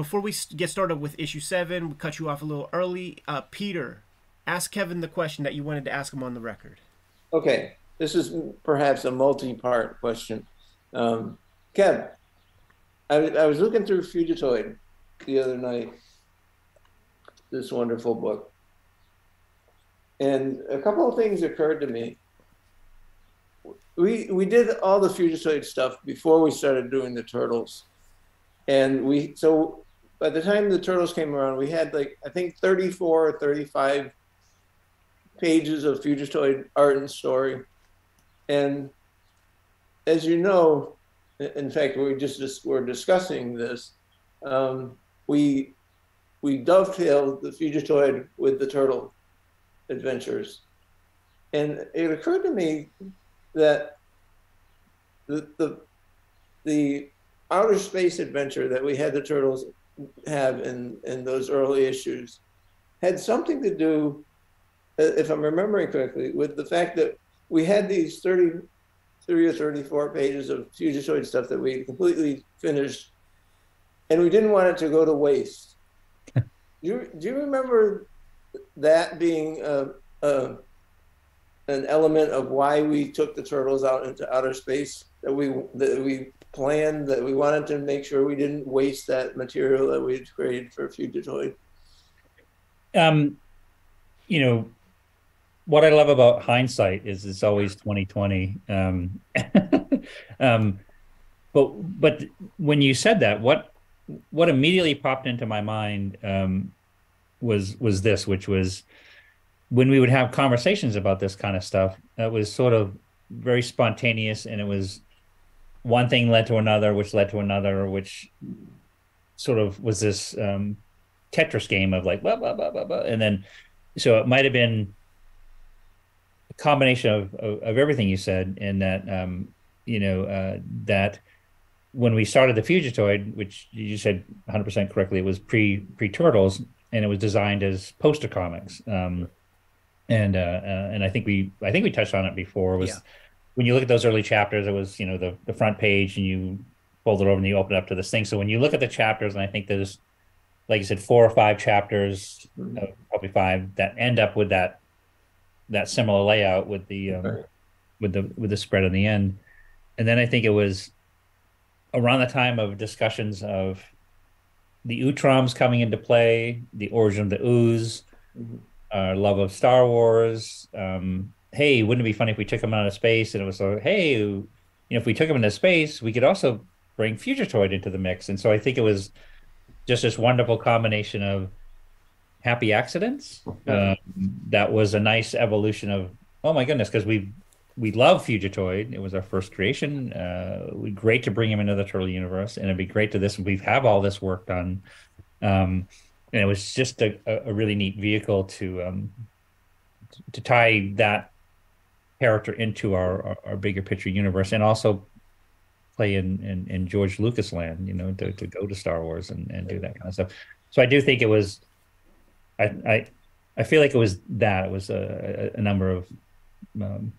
before we get started with issue seven, we cut you off a little early. Uh, Peter, ask Kevin the question that you wanted to ask him on the record. Okay, this is perhaps a multi-part question. Um, Kev, I, I was looking through Fugitoid the other night, this wonderful book, and a couple of things occurred to me. We we did all the Fugitoid stuff before we started doing the turtles, and we so by the time the turtles came around, we had like I think 34 or 35 pages of Fugitoid art and story. And as you know, in fact, we just, were discussing this. Um, we we dovetailed the Fugitoid with the turtle adventures, and it occurred to me that the the the outer space adventure that we had the turtles have in in those early issues had something to do uh, if I'm remembering correctly, with the fact that we had these 33 or 34 pages of Fugitoid stuff that we completely finished, and we didn't want it to go to waste. do, you, do you remember that being a, a, an element of why we took the turtles out into outer space? That we that we planned that we wanted to make sure we didn't waste that material that we had created for Fugitoid. Um, you know, what I love about hindsight is it's always 2020. Um, um, but but when you said that, what what immediately popped into my mind um, was was this, which was when we would have conversations about this kind of stuff. That was sort of very spontaneous, and it was one thing led to another, which led to another, which sort of was this um, Tetris game of like blah blah blah blah blah, and then so it might have been a combination of, of, of everything you said, and that um, you know uh, that when we started the Fugitoid, which you said 100 percent correctly, it was pre pre Turtles, and it was designed as poster comics. Um, and uh, uh, and I think we I think we touched on it before. Was yeah. When you look at those early chapters, it was you know the the front page, and you fold it over and you open it up to this thing. So when you look at the chapters, and I think there's like you said, four or five chapters, mm-hmm. uh, probably five that end up with that that similar layout with the um, with the with the spread on the end, and then I think it was around the time of discussions of the Utroms coming into play, the origin of the ooze, mm-hmm. our love of Star Wars. Um, hey, wouldn't it be funny if we took him out of space? And it was like, hey, you know, if we took him into space, we could also bring Fugitoid into the mix. And so I think it was just this wonderful combination of happy accidents. Um, that was a nice evolution of oh my goodness because we we love Fugitoid. It was our first creation. Uh, great to bring him into the Turtle universe, and it'd be great to this. We have all this work done, um, and it was just a, a really neat vehicle to um, to tie that character into our, our, our bigger picture universe, and also play in, in, in George Lucas land. You know, to, to go to Star Wars and, and do that kind of stuff. So I do think it was I, I, I feel like it was that it was a, a number of um,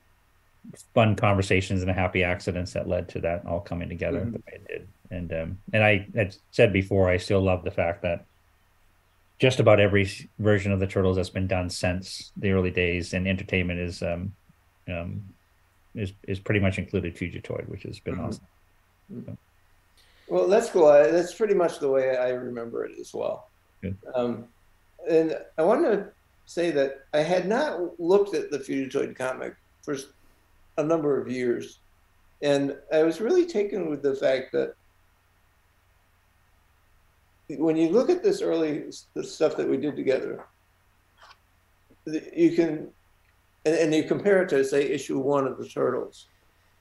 fun conversations and happy accidents that led to that all coming together mm-hmm. the way it did. And um, and I had said before, I still love the fact that just about every version of the turtles that's been done since the early days in entertainment is um, um, is is pretty much included Fugitoid, which has been mm-hmm. awesome. Mm-hmm. Well, that's cool. That's pretty much the way I remember it as well. Um, and I want to say that I had not looked at the Fugitoid comic for a number of years, and I was really taken with the fact that when you look at this early the stuff that we did together, you can and, and you compare it to say issue one of the Turtles,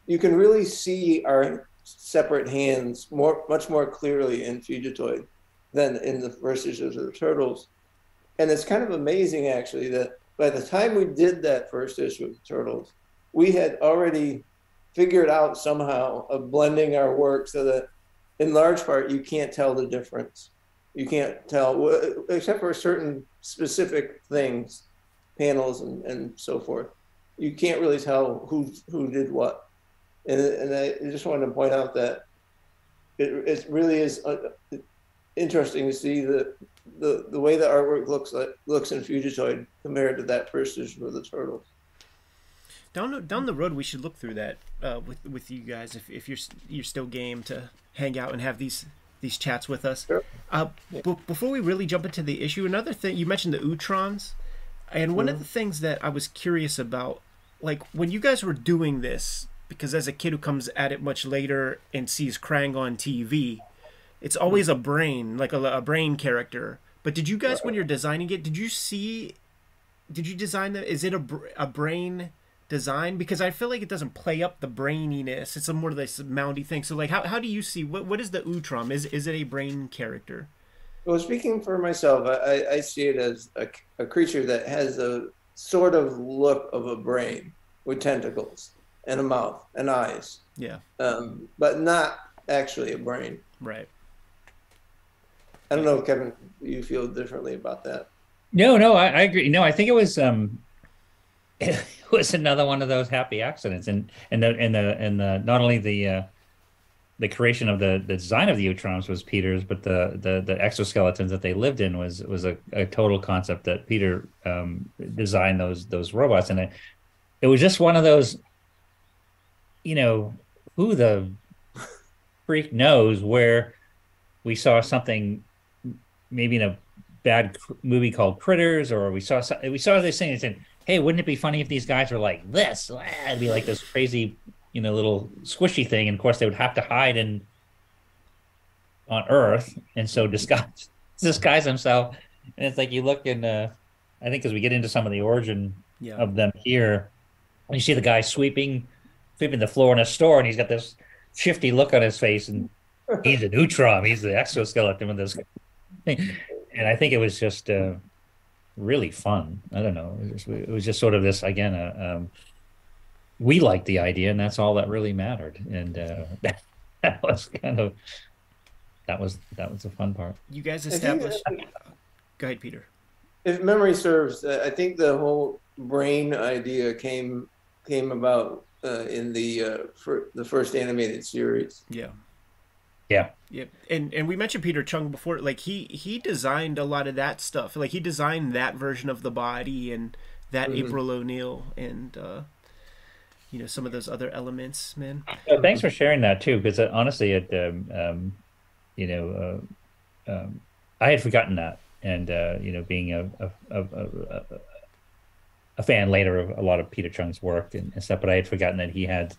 you can really see our separate hands more much more clearly in Fugitoid than in the first issues of the Turtles. And it's kind of amazing, actually, that by the time we did that first issue of the Turtles, we had already figured out somehow of blending our work so that, in large part, you can't tell the difference. You can't tell, except for certain specific things, panels and, and so forth. You can't really tell who who did what. And, and I just wanted to point out that it, it really is uh, interesting to see the the, the way the artwork looks like looks in Fugitoid compared to that first issue of the Turtles. Down the, down the road, we should look through that uh, with with you guys if, if you're you're still game to hang out and have these these chats with us. Sure. Uh, b- before we really jump into the issue, another thing you mentioned the Utroms, and one of the things that I was curious about, like when you guys were doing this, because as a kid who comes at it much later and sees Krang on TV, it's always hmm. a brain, like a, a brain character. But did you guys, when uh, you're designing it, did you see? Did you design the? Is it a a brain? design because I feel like it doesn't play up the braininess. It's a more of this moundy thing. So like how, how do you see what what is the Utrom? Is is it a brain character? Well, speaking for myself, I, I see it as a, a creature that has a sort of look of a brain with tentacles and a mouth and eyes, Yeah. um, but not actually a brain. Right. I don't know, Kevin, you feel differently about that. No, no, I, I agree. No, I think it was um it was another one of those happy accidents and and the and the and the not only the uh the creation of the, the design of the Utroms was Peter's, but the, the the exoskeletons that they lived in was was a, a total concept that Peter um, designed those those robots, and it, it was just one of those, you know, who the freak knows where we saw something maybe in a bad movie called Critters, or we saw we saw this thing and said, "Hey, wouldn't it be funny if these guys were like this?" It'd be like this crazy, you know, little squishy thing, and of course they would have to hide in on Earth, and so disguise disguise themselves. And it's like you look in, uh, I think, as we get into some of the origin Yeah. of them here, you see the guy sweeping sweeping the floor in a store, and he's got this shifty look on his face, and he's an Utrom, he's the exoskeleton of this thing. And I think it was just uh, really fun. I don't know. It was, it was just sort of this again. Uh, um, we liked the idea, and that's all that really mattered. And uh, that, that was kind of that was that was the fun part. You guys I think established. that- Go ahead, Peter. if memory serves, uh, I think the whole brain idea came came about uh, in the uh, fir- the first animated series. Yeah. Yeah. Yep. And and we mentioned Peter Chung before. Like he he designed a lot of that stuff. Like he designed that version of the body and that Mhm. April O'Neil and uh, you know some of those other elements, man. Thanks for sharing that too, because uh, honestly, it um, um, you know, uh, um, I had forgotten that, and uh, you know, being a a, a, a, a a fan later of a lot of Peter Chung's work and, and stuff, but I had forgotten that he had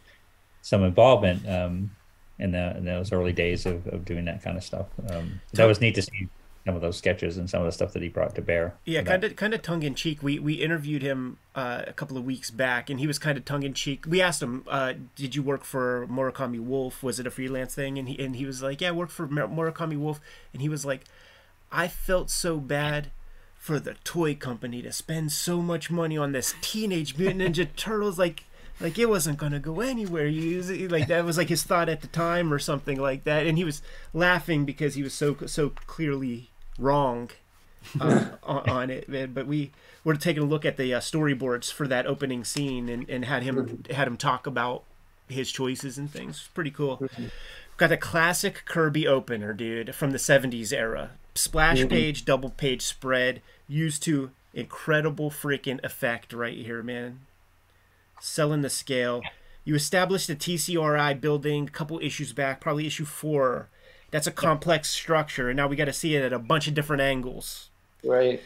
some involvement um, in, the, in those early days of, of doing that kind of stuff. Um, that was neat to see some of those sketches and some of the stuff that he brought to bear. Yeah, kind of kind of tongue in cheek. We we interviewed him uh, a couple of weeks back, and he was kind of tongue in cheek. We asked him, uh, "Did you work for Murakami Wolf? Was it a freelance thing?" And he and he was like, "Yeah, I worked for Murakami Wolf." And he was like, "I felt so bad." For the toy company to spend so much money on this Teenage Mutant Ninja Turtles, like, like it wasn't gonna go anywhere. You like that was like his thought at the time or something like that, and he was laughing because he was so so clearly wrong uh, on, on it, man. But we were taking a look at the uh, storyboards for that opening scene and, and had him had him talk about his choices and things. Pretty cool. Got a classic Kirby opener, dude, from the '70s era. Splash page, double page spread, used to incredible freaking effect right here, man. Selling the scale. You established the TCRI building a couple issues back, probably issue four. That's a complex structure, and now we got to see it at a bunch of different angles. Right.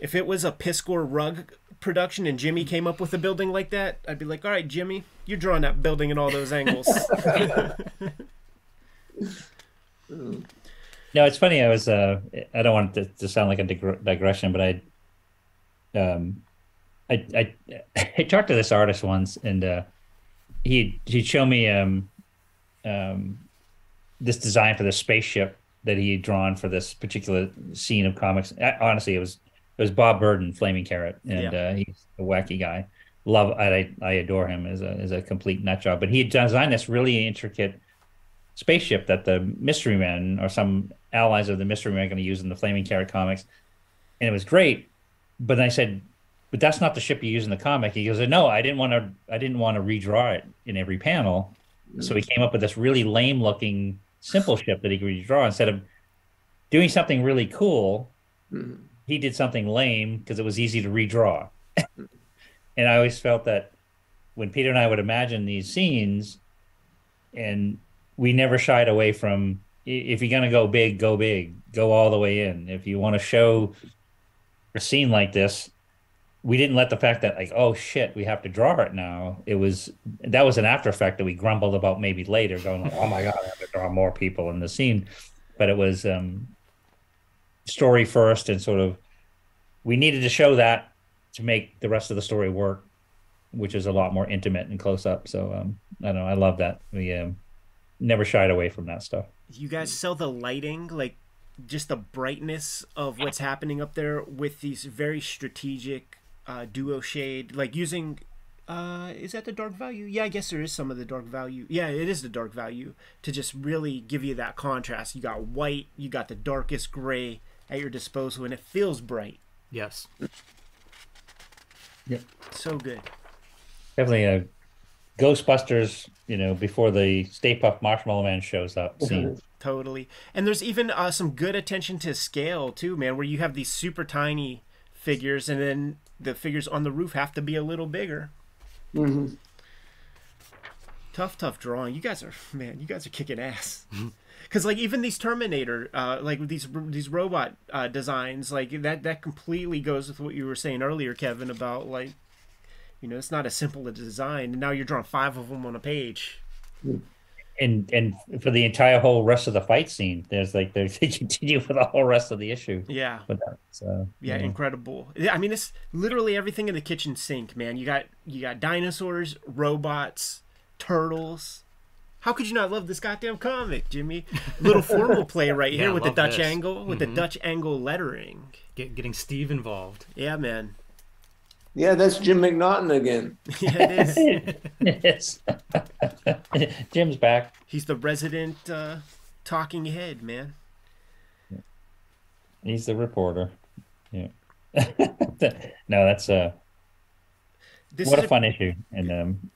If it was a Piskor Rugg production and Jimmy came up with a building like that, I'd be like, all right, Jimmy, you're drawing that building in all those angles. No, it's funny. I was. Uh, I don't want it to, to sound like a digr- digression, but I, um, I, I, I talked to this artist once, and uh, he he'd show me um, um, this design for the spaceship that he had drawn for this particular scene of comics. I, honestly, it was it was Bob Burden, Flaming Carrot, and uh, he's a wacky guy. Love, I I adore him as a as a complete nut job. But he designed this really intricate spaceship that the Mystery Men or some allies of the Mystery Men are going to use in the Flaming Carrot comics, and it was great. But then I said, "But that's not the ship you use in the comic." He goes, "No, I didn't want to. I didn't want to redraw it in every panel." So he came up with this really lame-looking, simple ship that he could redraw instead of doing something really cool, Mhm. he did something lame because it was easy to redraw. and I always felt that when Peter and I would imagine these scenes, and we never shied away from if you're going to go big, go big, go all the way in. If you want to show a scene like this, we didn't let the fact that like oh shit we have to draw it now. It was that was an after effect that we grumbled about maybe later going like oh my god i have to draw more people in the scene. But it was um story first and sort of we needed to show that to make the rest of the story work which is a lot more intimate and close up. So um i don't know i love that. We um never shied away from that stuff. You guys sell the lighting, like just the brightness of what's happening up there with these very strategic uh, duo shade, like using. Uh, is that the dark value? Yeah, I guess there is some of the dark value. Yeah, it is the dark value to just really give you that contrast. You got white, you got the darkest gray at your disposal, and it feels bright. Yes. Yep. So good. definitely a ghostbusters you know before the stay puft marshmallow man shows up scene Totally. And there's even uh, some good attention to scale too, man, where you have these super tiny figures and then the figures on the roof have to be a little bigger. Mhm. Tough, tough drawing. You guys are man, you guys are kicking ass. Cuz like even these Terminator uh like these these robot uh designs like that that completely goes with what you were saying earlier Kevin about like you know, it's not as simple a design and now you're drawing 5 of them on a page. And and for the entire whole rest of the fight scene there's like they continue for the whole rest of the issue Yeah. with that so Yeah, you know. incredible. I mean, it's literally everything in the kitchen sink, man. You got you got dinosaurs, robots, turtles. How could you not love this goddamn comic, Jimmy? Little formal play right here I with the Dutch this. angle, with Mhm. the Dutch angle lettering. Get, getting Steve involved. Yeah, man. Yeah, that's Jim McNaughton again. Yeah, it is. yes. Jim's back. He's the resident uh, talking head, man. he's the reporter. Yeah. No that's uh This what is a fun issue. And um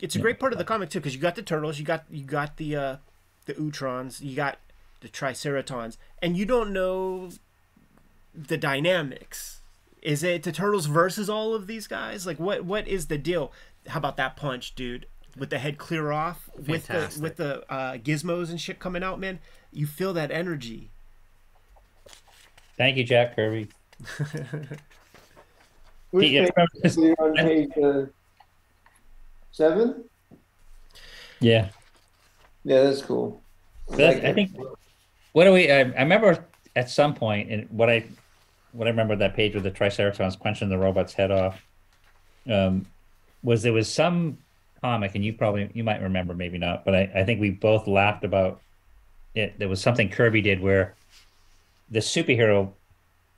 it's a great part of the comic too because you got the turtles you got you got the uh the utroms you got the triceratons and you don't know the dynamics is it the turtles versus all of these guys like what what is the deal how about that punch dude with the head clear off with the with the uh, gizmos and shit coming out man you feel that energy thank you jack kirby Which Yeah, page are on page uh, seven? yeah Yeah, that's cool. But that's- like I it. think what do we? I, I remember at some point, and what I what I remember that page with the Triceratons punching the robot's head off, um, was there was some comic, and you probably you might remember, maybe not, but I, I think we both laughed about it. There was something Kirby did where the superhero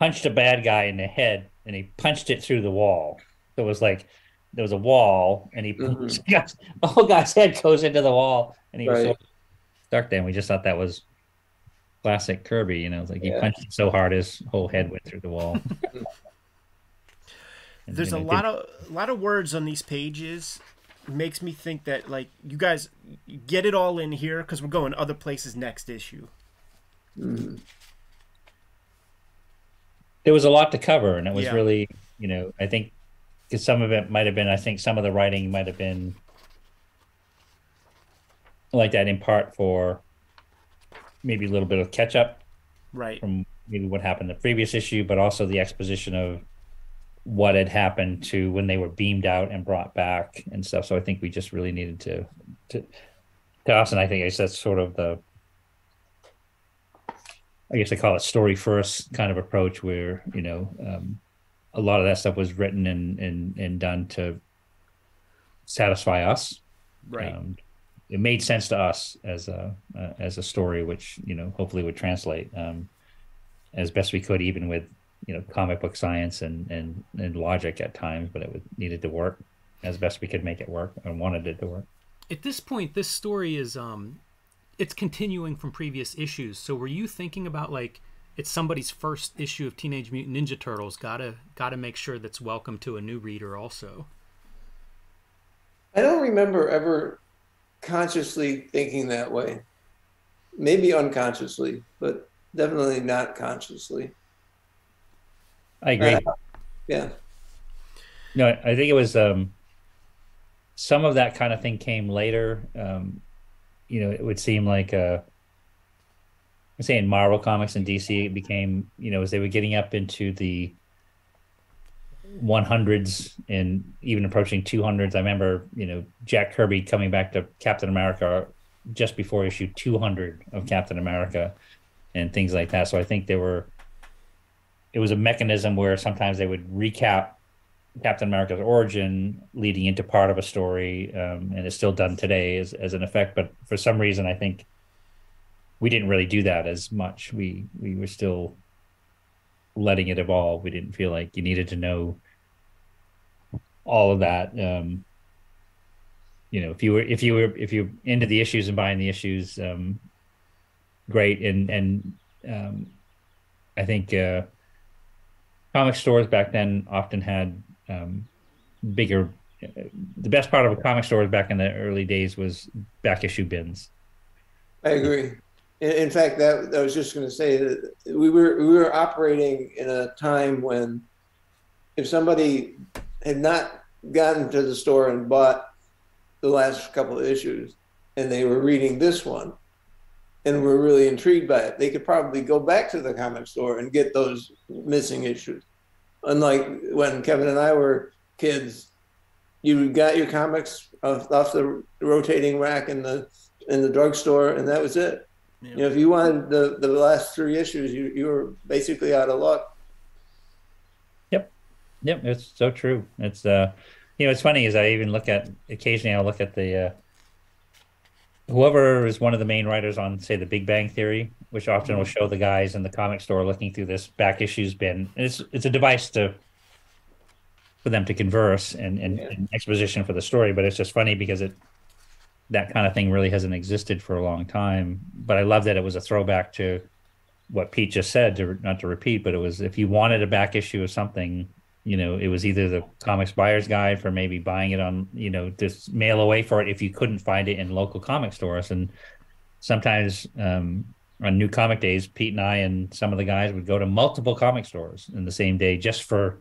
punched a bad guy in the head, and he punched it through the wall. So it was like there was a wall, and he Mhm. the whole guy's head goes into the wall, and he was so Right. stuck there. And we just thought that was classic Kirby. You know, it's like he Yeah. punched it so hard his whole head went through the wall. And, there's you a know, lot of a lot of words on these pages makes me think that like you guys get it all in here because we're going other places next issue Mhm. there was a lot to cover, and it was Yeah. really, you know, I think because some of it might have been, I think some of the writing might have been like that in part for maybe a little bit of catch up right from maybe what happened the previous issue, but also the exposition of what had happened to when they were beamed out and brought back and stuff. So I think we just really needed to to to us, and I think that's sort of the I guess I call it story first kind of approach where, you know, um, a lot of that stuff was written and and, and done to satisfy us. right Um, it made sense to us as a uh, as a story, which you know hopefully would translate um, as best we could, even with you know comic book science and and and logic at times, but it would, needed to work as best we could make it work and wanted it to work. At this point, this story is um, it's continuing from previous issues. So were you thinking about like it's somebody's first issue of Teenage Mutant Ninja Turtles? Gotta gotta make sure that's welcome to a new reader also. I don't remember ever consciously thinking that way. Maybe unconsciously, but definitely not consciously. I agree. Uh, yeah. No, I think it was um, some of that kind of thing came later. Um, you know, it would seem like uh, I'm saying Marvel Comics and DC became, you know, as they were getting up into the 100s and even approaching 200s. I remember, you know, Jack Kirby coming back to Captain America just before issue 200 of Captain America and things like that. So I think there were, it was a mechanism where sometimes they would recap Captain America's origin leading into part of a story, um, and it's still done today as, as an effect. But for some reason, I think we didn't really do that as much. We we were still letting it evolve. We didn't feel like you needed to know all of that. Um, you know, if you were if you were if you're into the issues and buying the issues, um, great. And and um, I think uh, comic stores back then often had um, bigger. The best part of a comic store back in the early days was back issue bins. I agree. In, in fact, that I was just going to say that we were we were operating in a time when if somebody had not gotten to the store and bought the last couple of issues and they were reading this one and were really intrigued by it, they could probably go back to the comic store and get those missing issues. Unlike when Kevin and I were kids, you got your comics off, off the rotating rack in the in the drugstore, and that was it. Yeah. You know, if you wanted the, the last three issues, you, you were basically out of luck. Yep. It's so true. It's, uh, you know, it's funny is I even look at, occasionally I'll look at the, uh, whoever is one of the main writers on, say, the Big Bang Theory, which often will mm-hmm. show the guys in the comic store looking through this back issues bin. It's, it's a device to, for them to converse and, and, yeah. and exposition for the story, but it's just funny because it, that kind of thing really hasn't existed for a long time. But I love that it was a throwback to what Pete just said, to not to repeat, but it was if you wanted a back issue of something, you know, it was either the comics buyer's guide for maybe buying it on, you know, just mail away for it if you couldn't find it in local comic stores. And sometimes um, on New Comic Days, Pete and I and some of the guys would go to multiple comic stores in the same day just for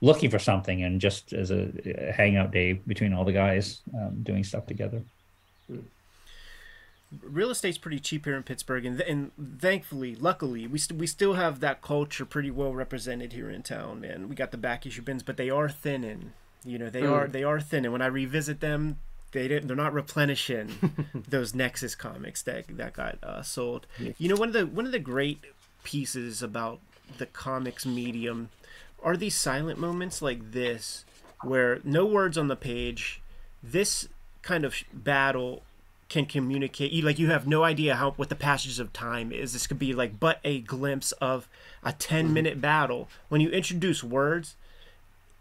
looking for something and just as a, hangout day between all the guys um, doing stuff together real estate's pretty cheap here in Pittsburgh, and and thankfully, luckily, we st- we still have that culture pretty well represented here in town. Man, we got the back issue bins, but they are thinning. You know, they mm. are they are thin, and when I revisit them, they didn't they're not replenishing those Nexus comics that that got uh, sold. Yeah. You know, one of the one of the great pieces about the comics medium are these silent moments like this, where no words on the page. This kind of battle can communicate you like you have no idea how what the passage of time is. This could be like but a glimpse of a 10 mm-hmm. minute battle. When you introduce words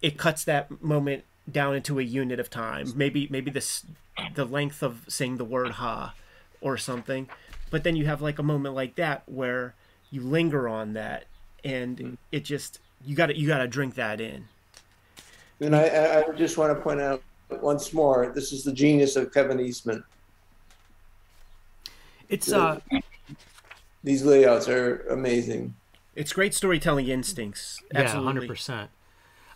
it cuts that moment down into a unit of time. Maybe maybe this the length of saying the word ha or something but then you have like a moment like that where you linger on that and mm-hmm. it just you got to you got to drink that in. And I, I just want to point out once more this is the genius of kevin eastman it's uh these layouts are amazing. It's great storytelling instincts. Absolutely. Yeah, hundred percent.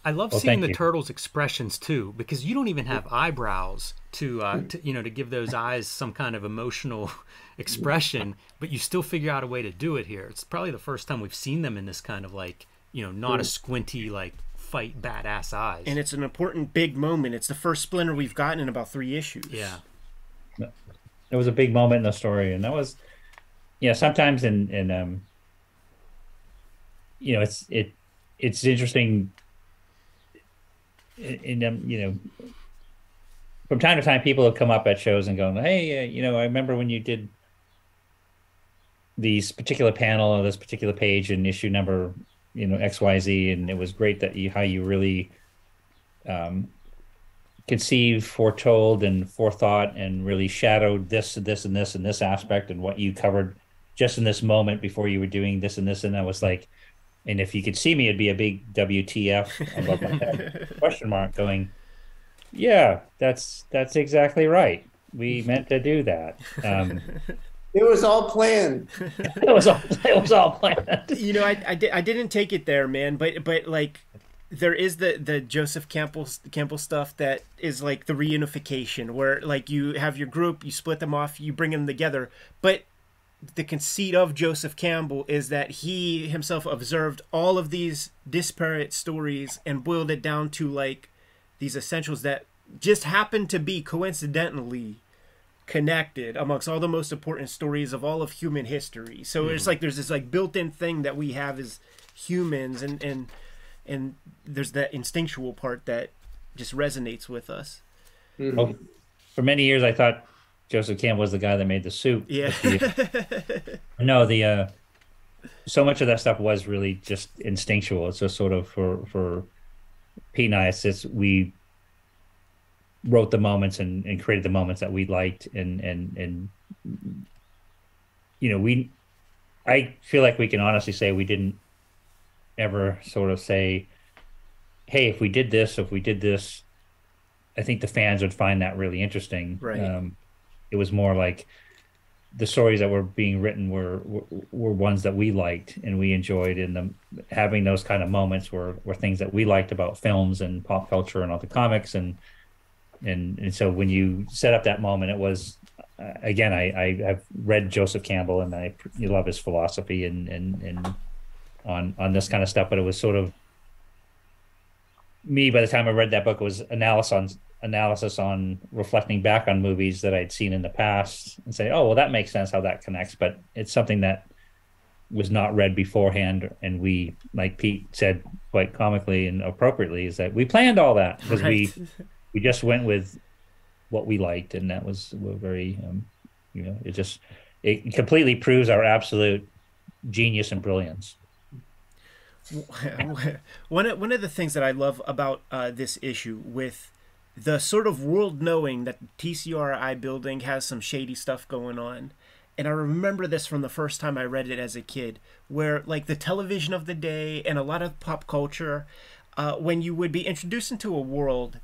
I love well, seeing the you. turtles' expressions too, because you don't even have eyebrows to, uh, to, you know, to give those eyes some kind of emotional expression, but you still figure out a way to do it here. It's probably the first time we've seen them in this kind of like, you know, not a squinty like fight badass eyes. And it's an important big moment. It's the first splinter we've gotten in about three issues. Yeah it was a big moment in the story, and that was, you know, sometimes in in um, you know, it's it it's interesting. In, um, you know, from time to time, people have come up at shows and going, "Hey, uh, you know, I remember when you did." these particular panel or this particular page in issue number you know xyz and it was great that you how you really um, conceived, foretold, and forethought, and really shadowed this, this, and this, and this aspect, and what you covered just in this moment before you were doing this and this, and I was like, and if you could see me, it'd be a big WTF above my head question mark going. Yeah, that's that's exactly right. We meant to do that. Um, It was all planned. it was all it was all planned. You know, I, I, di- I didn't take it there, man. But but like, there is the the Joseph Campbell Campbell stuff that is like the reunification, where like you have your group, you split them off, you bring them together. But the conceit of Joseph Campbell is that he himself observed all of these disparate stories and boiled it down to like these essentials that just happen to be coincidentally connected amongst all the most important stories of all of human history. So mm. it's like there's this like built-in thing that we have as humans and and and there's that instinctual part that just resonates with us. Mm-hmm. Well, for many years I thought Joseph Campbell was the guy that made the soup. Yeah. The, no, the uh so much of that stuff was really just instinctual. It's just sort of for for Pete and I, it's just we wrote the moments and, and created the moments that we liked and and and you know we i feel like we can honestly say we didn't ever sort of say hey if we did this if we did this i think the fans would find that really interesting. Right. Um, it was more like the stories that were being written were, were, were ones that we liked and we enjoyed and the having those kind of moments were were things that we liked about films and pop culture and all the comics. And and and so when you set up that moment, it was uh, again I I have read Joseph Campbell and I you love his philosophy and and and on on this kind of stuff, but it was sort of me by the time I read that book it was analysis on analysis on reflecting back on movies that I'd seen in the past and say, oh well, that makes sense how that connects, but it's something that was not read beforehand and we like pete said quite comically and appropriately is that we planned all that because right. we we just went with what we liked, and that was we're very, um, you know, it just it completely proves our absolute genius and brilliance. one of, one of the things that I love about uh, this issue with the sort of world knowing that TCRI building has some shady stuff going on. And I remember this from the first time I read it as a kid, where like the television of the day and a lot of pop culture, uh, when you would be introduced into a world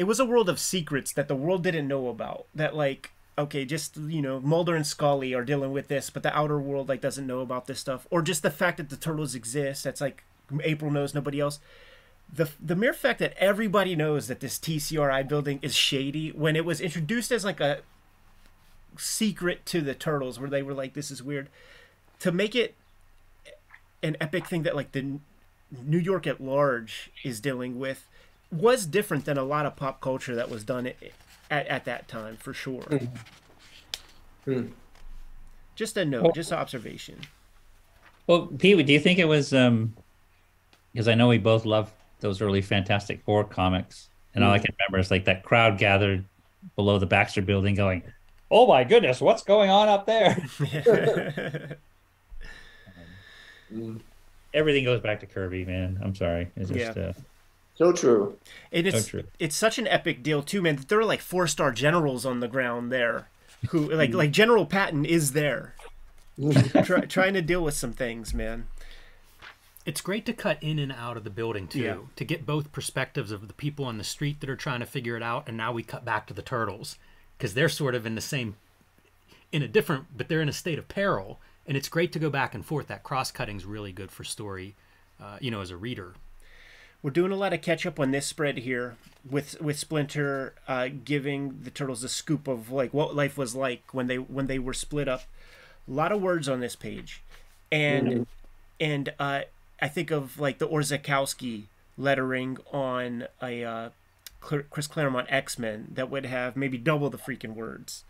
it was a world of secrets that the world didn't know about. That like okay, just you know, Mulder and Scully are dealing with this, but the outer world like doesn't know about this stuff, or just the fact that the turtles exist. That's like April knows, nobody else. The the mere fact that everybody knows that this TCRI building is shady when it was introduced as like a secret to the turtles, where they were like, "This is weird," to make it an epic thing that like the New York at large is dealing with was different than a lot of pop culture that was done at, at that time for sure. Mm. Mm. Just a note, well, just observation. Well, Pete, do you think it was um because I know we both love those early Fantastic Four comics, and mm. all I can remember is like that crowd gathered below the Baxter Building, going, "Oh my goodness, what's going on up there?" um, everything goes back to Kirby, man. I'm sorry. It's just, yeah. Uh, so true. And it's so true. it's such an epic deal too, man. There are like four star generals on the ground there, who like like General Patton is there, try, trying to deal with some things, man. It's great to cut in and out of the building too, yeah. to get both perspectives of the people on the street that are trying to figure it out, and now we cut back to the turtles because they're sort of in the same, in a different, but they're in a state of peril, and it's great to go back and forth. That cross cutting is really good for story, uh, you know, as a reader we're doing a lot of catch up on this spread here with with Splinter uh, giving the turtles a scoop of like what life was like when they when they were split up. A lot of words on this page, and mm-hmm. and uh, I think of like the Orzechowski lettering on a uh, Chris Claremont X Men that would have maybe double the freaking words,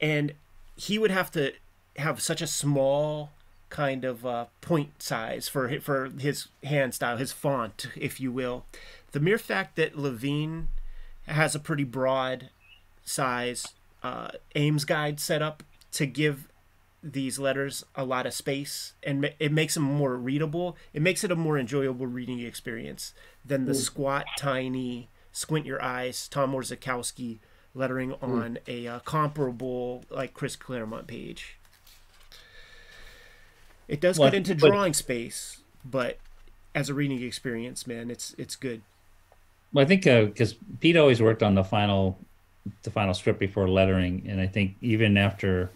and he would have to have such a small kind of uh, point size for for his hand style, his font, if you will. The mere fact that Lavigne has a pretty broad size uh, Ames guide set up to give these letters a lot of space and it makes them more readable. It makes it a more enjoyable reading experience than the mm. squat, tiny, squint your eyes Tom Orzechowski lettering mm. on a uh, comparable like Chris Claremont page. It does well, get into drawing but, space, but as a reading experience, man, it's it's good. Well, I think because uh, Pete always worked on the final the final strip before lettering, and I think even after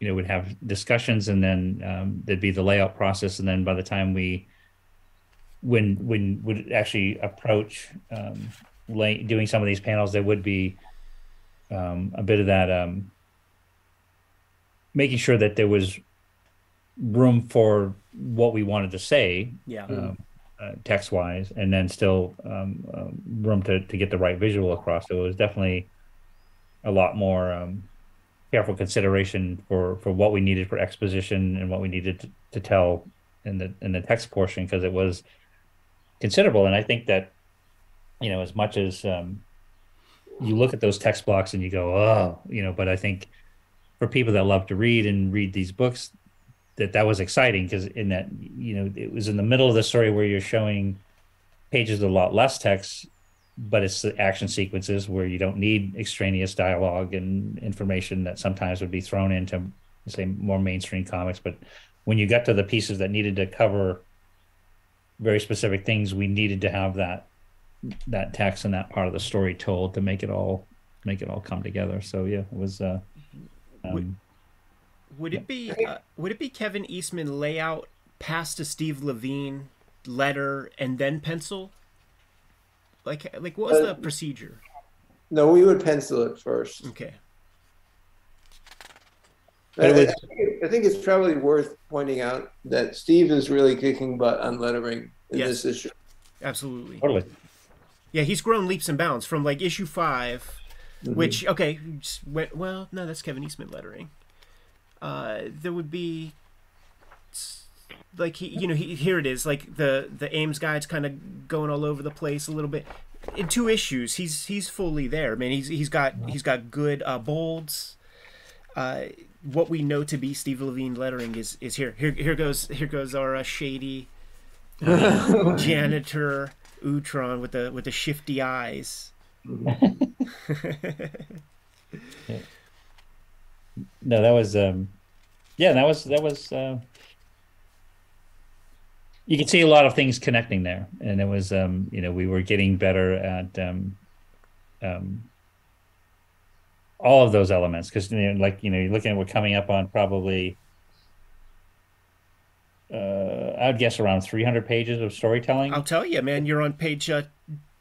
you know, we'd have discussions, and then um, there'd be the layout process, and then by the time we, when when would actually approach um, lay, doing some of these panels, there would be um, a bit of that um, making sure that there was room for what we wanted to say Yeah. um, uh, text wise, and then still um, um, room to, to get the right visual across. So it was definitely a lot more um, careful consideration for, for what we needed for exposition and what we needed to, to tell in the in the text portion because it was considerable. And I think that you know as much as um, you look at those text blocks and you go, oh, you know, but I think for people that love to read and read these books, that that was exciting because in that you know it was in the middle of the story where you're showing pages with a lot less text but it's the action sequences where you don't need extraneous dialogue and information that sometimes would be thrown into say more mainstream comics. But when you got to the pieces that needed to cover very specific things we needed to have that that text and that part of the story told to make it all make it all come together. So yeah it was uh um, Would it be uh, would it be Kevin Eastman layout pass to Steve Lavigne, letter and then pencil? Like like what was Uh, the procedure? No, we would pencil it first. Okay. But I- was- I, think, it's probably worth pointing out that Steve is really kicking butt on lettering in Yes. this issue. Absolutely. totally Yeah, he's grown leaps and bounds from like issue 5 Mm-hmm. which okay, went, well, no, that's Kevin Eastman lettering. Uh, there would be like he, you know, he, here it is, like the the Ames guide's kind of going all over the place a little bit. In two issues, he's he's fully there, man. He's he's got he's got good uh, bolds. Uh, what we know to be Steve Lavigne lettering is is here. Here here goes here goes our uh, shady janitor Utrom with the with the shifty eyes. no that was um yeah that was that was uh you could see a lot of things connecting there and it was um you know we were getting better at um um all of those elements because you know, like you know you're looking at we're coming up on probably uh i'd guess around 300 pages of storytelling I'll tell you, man. You're on page uh,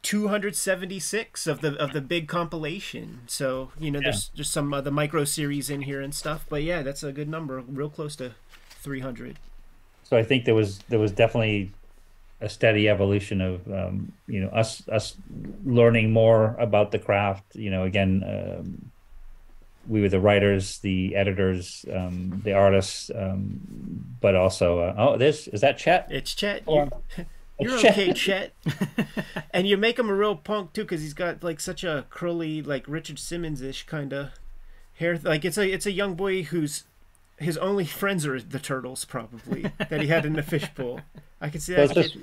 276 of the of the big compilation. So you know, there's there's some uh, the micro series in here and stuff. But yeah, that's a good number. Real close to 300. so I think there was there was definitely a steady evolution of um, you know us us learning more about the craft. You know, again, um, we were the writers, the editors, um, the artists, um, but also uh, oh, this is that Chet. It's Chet. Hold You're, Chet. okay, Chet. and you make him a real punk too, because he's got like such a curly, like Richard Simmons ish kind of hair. Like it's a it's a young boy who's his only friends are the turtles, probably that he had in the fishbowl. I can see that. it's just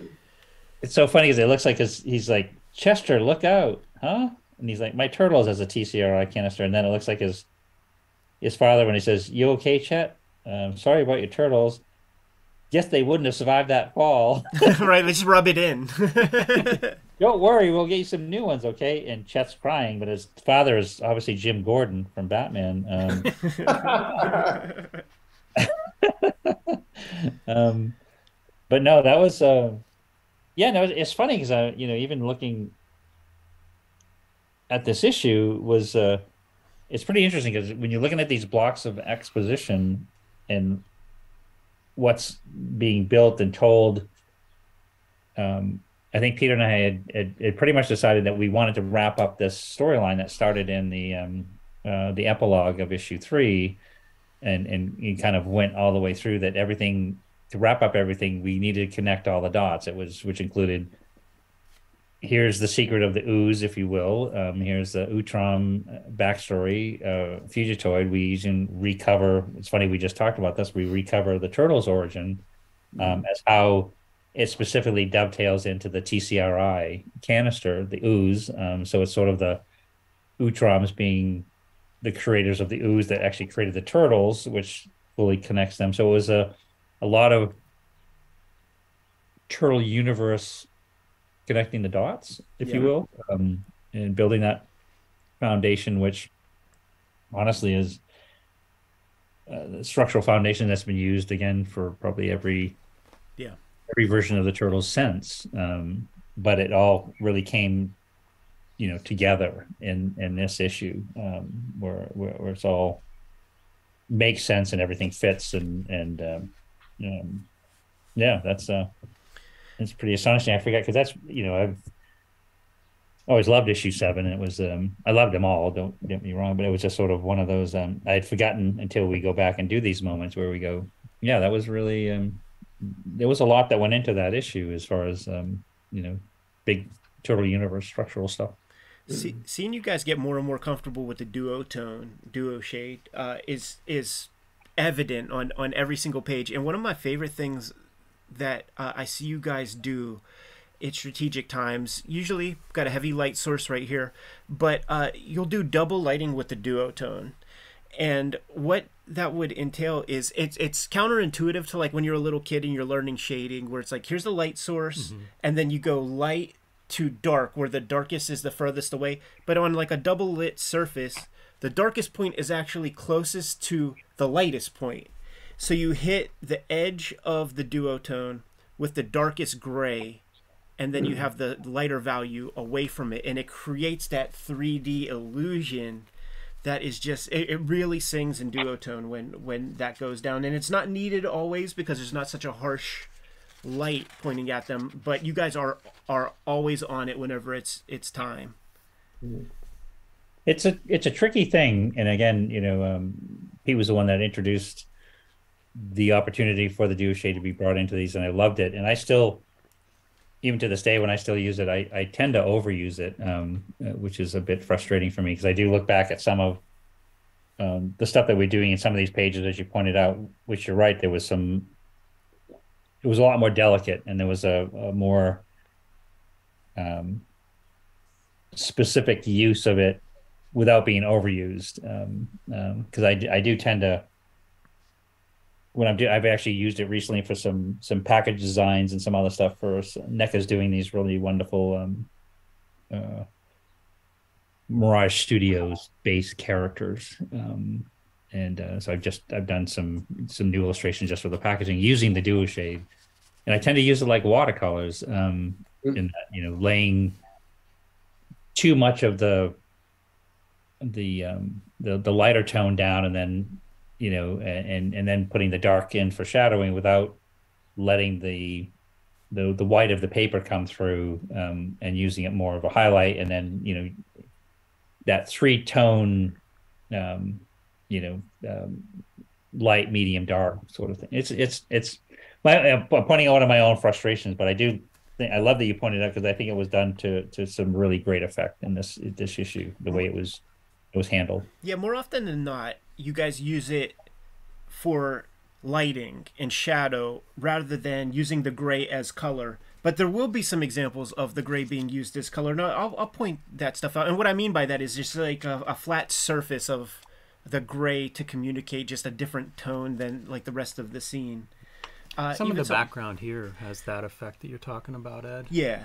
it's so funny because it looks like his, he's like Chester, look out, huh? And he's like, my turtles as a TCRI canister, and then it looks like his his father when he says, "You okay, Chet? Um, sorry about your turtles. Guess they wouldn't have survived that fall. right, let's just rub it in. Don't worry, we'll get you some new ones, okay?" And Chet's crying, but his father is obviously Jim Gordon from Batman. Um, um, but no, that was uh, yeah, no, it's funny because I, you know, even looking at this issue was uh, it's pretty interesting because when you're looking at these blocks of exposition and what's being built and told, um, I think Peter and I had, had, had pretty much decided that we wanted to wrap up this storyline that started in the um, uh, the epilogue of issue three, and and you kind of went all the way through that everything to wrap up everything we needed to connect all the dots. It was which included here's the secret of the ooze, if you will. Um, here's the Utrom backstory, uh, Fugitoid. We even recover. It's funny we just talked about this. We recover the turtles' origin um, as how it specifically dovetails into the TCRI canister, the ooze. Um, so it's sort of the Utroms being the creators of the ooze that actually created the turtles, which fully connects them. So it was a a lot of turtle universe connecting the dots, if you will, um, and building that foundation, which honestly is uh, structural foundation that's been used again for probably every yeah every version of the turtles since. Um, but it all really came, you know, together in in this issue um, where, where where it's all makes sense and everything fits and and um, um, yeah, that's uh, it's pretty astonishing. I forget because that's you know I've always loved issue seven. It was um, I loved them all. Don't get me wrong, but it was just sort of one of those um, I had forgotten until we go back and do these moments where we go, yeah, that was really um, there was a lot that went into that issue as far as um, you know, big turtle universe structural stuff. See, seeing you guys get more and more comfortable with the duo tone, duo shade, uh, is is evident on on every single page. And one of my favorite things that uh, I see you guys do at strategic times, usually got a heavy light source right here, but uh, you'll do double lighting with the duotone. And what that would entail is it's it's counterintuitive to like when you're a little kid and you're learning shading, where it's like here's the light source, mm-hmm. and then you go light to dark, where the darkest is the furthest away. But on like a double lit surface, the darkest point is actually closest to the lightest point. So you hit the edge of the duotone with the darkest gray, and then you hmm. have the lighter value away from it, and it creates that 3D illusion that is just it, it really sings in duotone when when that goes down, and it's not needed always because there's not such a harsh light pointing at them, but you guys are are always on it whenever it's it's time. It's a it's a tricky thing, and again, you know, um, he was the one that introduced the opportunity for the shade to be brought into these, and I loved it. And I still, even to this day, when I still use it, I, I tend to overuse it, um, uh, which is a bit frustrating for me because I do look back at some of um, the stuff that we're doing in some of these pages, as you pointed out, which you're right, there was some it was a lot more delicate and there was a, a more um, specific use of it without being overused. Because um, um, I, I do tend to when I'm do I've actually used it recently for some some package designs and some other stuff for NECA's doing these really wonderful um, uh, Mirage Studios based characters. Um, and uh, so I've just I've done some some new illustrations just for the packaging using the duo shade and I tend to use it like watercolors. Um, mm. in that, you know, laying too much of the the um, the the lighter tone down, and then you know, and and then putting the dark in for shadowing without letting the the the white of the paper come through, um, and using it more of a highlight, and then you know that three tone, um, you know, um, light, medium, dark sort of thing. It's it's it's my, I'm pointing out one of my own frustrations, but I do think I love that you pointed out because I think it was done to to some really great effect in this this issue, the way it was it was handled. Yeah, more often than not, you guys use it for lighting and shadow rather than using the gray as color. But there will be some examples of the gray being used as color. Now, I'll, I'll point that stuff out. And what I mean by that is just like a, a flat surface of the gray to communicate just a different tone than like the rest of the scene. Uh, some of the some... background here has that effect that you're talking about, Ed. Yeah,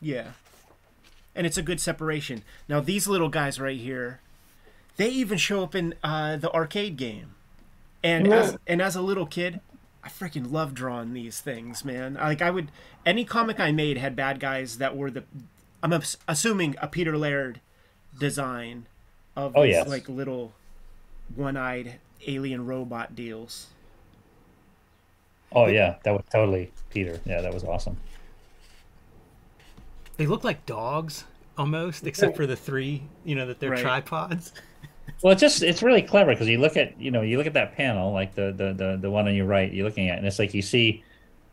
yeah, and it's a good separation. Now these little guys right here, they even show up in uh, the arcade game, and yeah. as and as a little kid, I freaking love drawing these things, man. Like I would, any comic I made had bad guys that were the, I'm assuming a Peter Laird design of oh, these yes. like little one-eyed alien robot deals. Oh yeah, that was totally Peter. Yeah, that was awesome. They look like dogs almost, except for the three. You know that they're right. tripods. well, it's just it's really clever because you look at you know you look at that panel like the, the the the one on your right you're looking at, and it's like you see,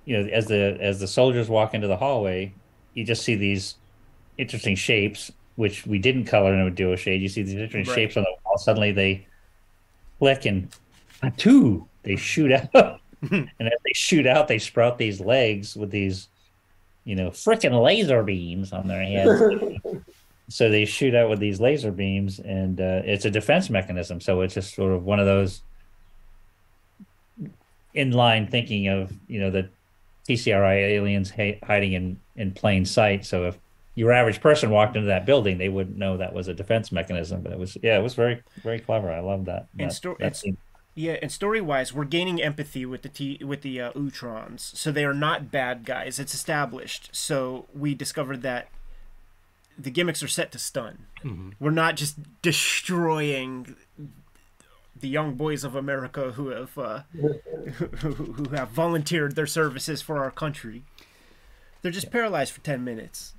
you know, as the as the soldiers walk into the hallway, you just see these interesting shapes which we didn't color in a duo shade. You see these interesting right. shapes on the wall. Suddenly they click and two they shoot out and as they shoot out, they sprout these legs with these, you know, freaking laser beams on their heads. So they shoot out with these laser beams, and uh, it's a defense mechanism. So it's just sort of one of those in line thinking of you know the TCRI aliens ha- hiding in in plain sight. So if your average person walked into that building, they wouldn't know that was a defense mechanism. But it was yeah, it was very very clever. I love that. And, that, sto- that Yeah, and story wise, we're gaining empathy with the T with the uh, Utroms, so they are not bad guys. It's established. So we discovered that the gimmicks are set to stun. We're not just destroying the young boys of America who have uh, who, who have volunteered their services for our country. They're just paralyzed for ten minutes.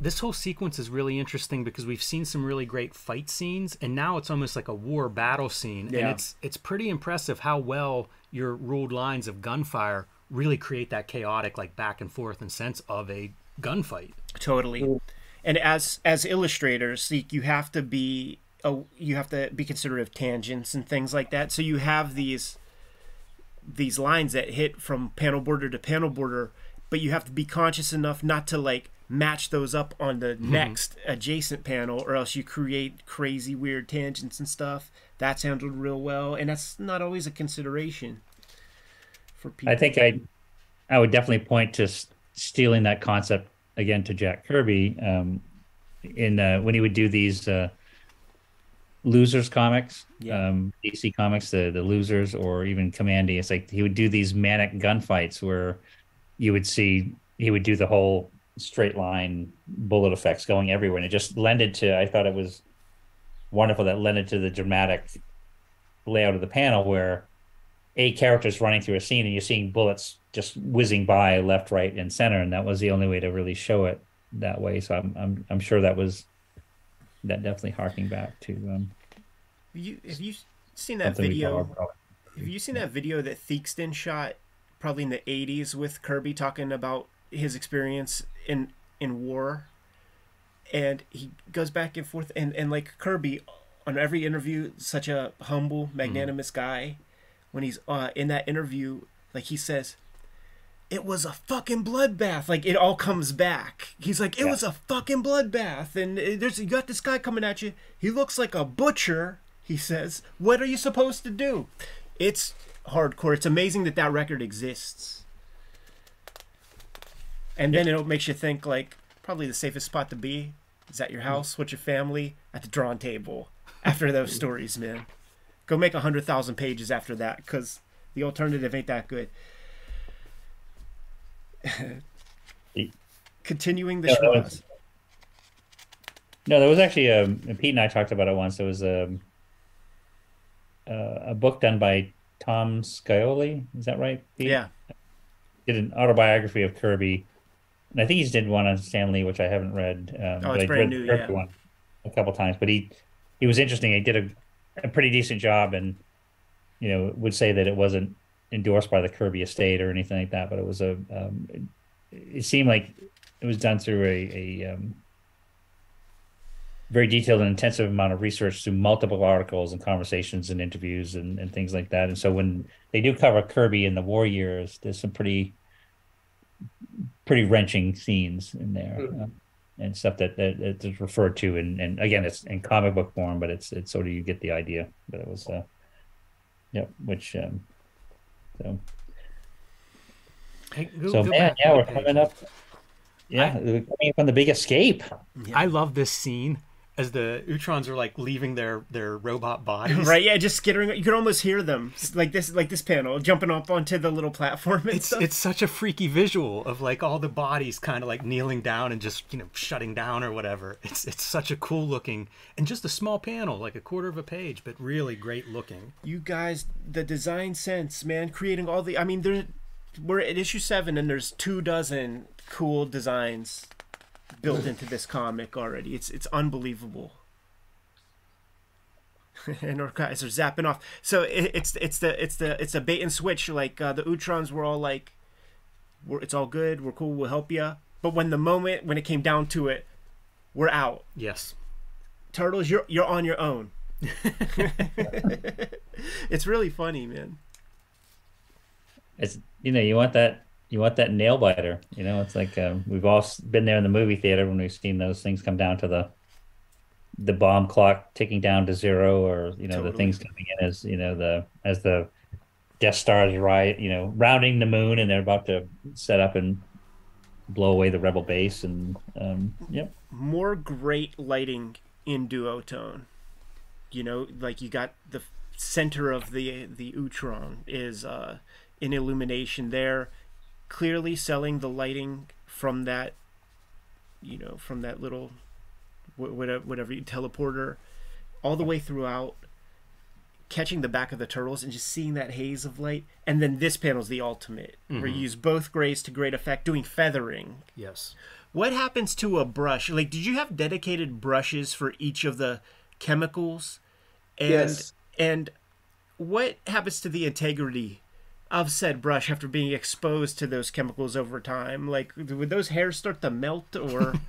this whole sequence is really interesting because we've seen some really great fight scenes and now it's almost like a war battle scene and it's it's pretty impressive how well your ruled lines of gunfire really create that chaotic like back and forth and sense of a gunfight Totally. And as as illustrators, you- you have to be oh, you have to be considerate of tangents and things like that. So you have these these lines that hit from panel border to panel border, but you have to be conscious enough not to like match those up on the mm-hmm. next adjacent panel or else you create crazy weird tangents and stuff. That's handled real well and that's not always a consideration for people. I think I, I would definitely point to stealing that concept again to Jack Kirby, um, in uh, when he would do these uh, losers comics, Yeah. um, DC comics, the the losers, or even Kamandi. It's like he would do these manic gunfights where you would see he would do the whole straight line bullet effects going everywhere, and it just lended to. I thought it was wonderful that lended to the dramatic layout of the panel where a character's running through a scene and you're seeing bullets just whizzing by left, right, and center, and that was the only way to really show it that way. So I'm I'm I'm sure that was that definitely harking back to um, Have you have you seen that video? Have you seen that video that Theakston shot probably in the 80s with Kirby talking about his experience in in war? And he goes back and forth and, and like Kirby on every interview, such a humble, magnanimous guy. When he's uh, in that interview, like he says, it was a fucking bloodbath. Like it all comes back. He's like, it Yeah. was a fucking bloodbath, and uh, there's you got this guy coming at you. He looks like a butcher. He says, "What are you supposed to do?" It's hardcore. It's amazing that that record exists. And then it makes you think like probably the safest spot to be is at your house with your family at the drawing table after those stories, man. Go make a hundred thousand pages after that because the alternative ain't that good. Continuing the that was- No, there was actually um, Pete and I talked about it once. There was um, uh, a book done by Tom Scioli. Is that right? Pete? Yeah, did an autobiography of Kirby, and I think he's did one on Stan Lee, which I haven't read. Um, Oh, it's brand new, yeah. one a couple times. But he he was interesting. He did a, a pretty decent job, and you know would say that it wasn't endorsed by the Kirby estate or anything like that. But it was a um, it, it seemed like it was done through a, a um, very detailed and intensive amount of research through multiple articles and conversations and interviews and, and things like that. And so when they do cover Kirby in the war years, there's some pretty pretty wrenching scenes in there. Mhm. And stuff that, that it's referred to and, and again it's in comic book form but it's it's sort of you get the idea that it was uh yep which um so. Hey, go- so go man yeah we're the coming up. Yeah we're coming up on the big escape. I love this scene as the Utroms are like leaving their their robot bodies. right. Yeah, just skittering. You can almost hear them like this, like this panel jumping up onto the little platform. It's stuff. it's such a freaky visual of like all the bodies kind of like kneeling down and just you know shutting down or whatever. It's it's such a cool looking and just a small panel like a quarter of a page, but really great looking. you guys the design sense man creating all the i mean there we're at issue seven and there's two dozen cool designs built into this comic already. It's it's unbelievable. And our guys are zapping off. So it, it's it's the it's the it's a bait and switch. Like uh, the utroms were all like we're, it's all good. We're cool. We'll help you but when the moment when it came down to it we're out. Yes. turtles you're you're on your own. It's really funny man. It's you know you want that you want that nail biter. You know it's like um, we've all been there in the movie theater when we've seen those things come down to the the bomb clock ticking down to zero or you know the things coming in as you know the as the death stars right you know rounding the moon and they're about to set up and blow away the rebel base and um yep. More great lighting in duotone You know, like you got the center of the the Utrom is uh, in illumination there, clearly selling the lighting from that, you know, from that little whatever whatever teleporter, all the way throughout. Catching the back of the turtles and just seeing that haze of light, and then this panel's the ultimate, where you mm-hmm. use both grays to great effect, doing feathering, Yes. what happens to a brush? Like, did you have dedicated brushes for each of the chemicals? And Yes. and what happens to the integrity of said brush after being exposed to those chemicals over time? Like, would those hairs start to melt or?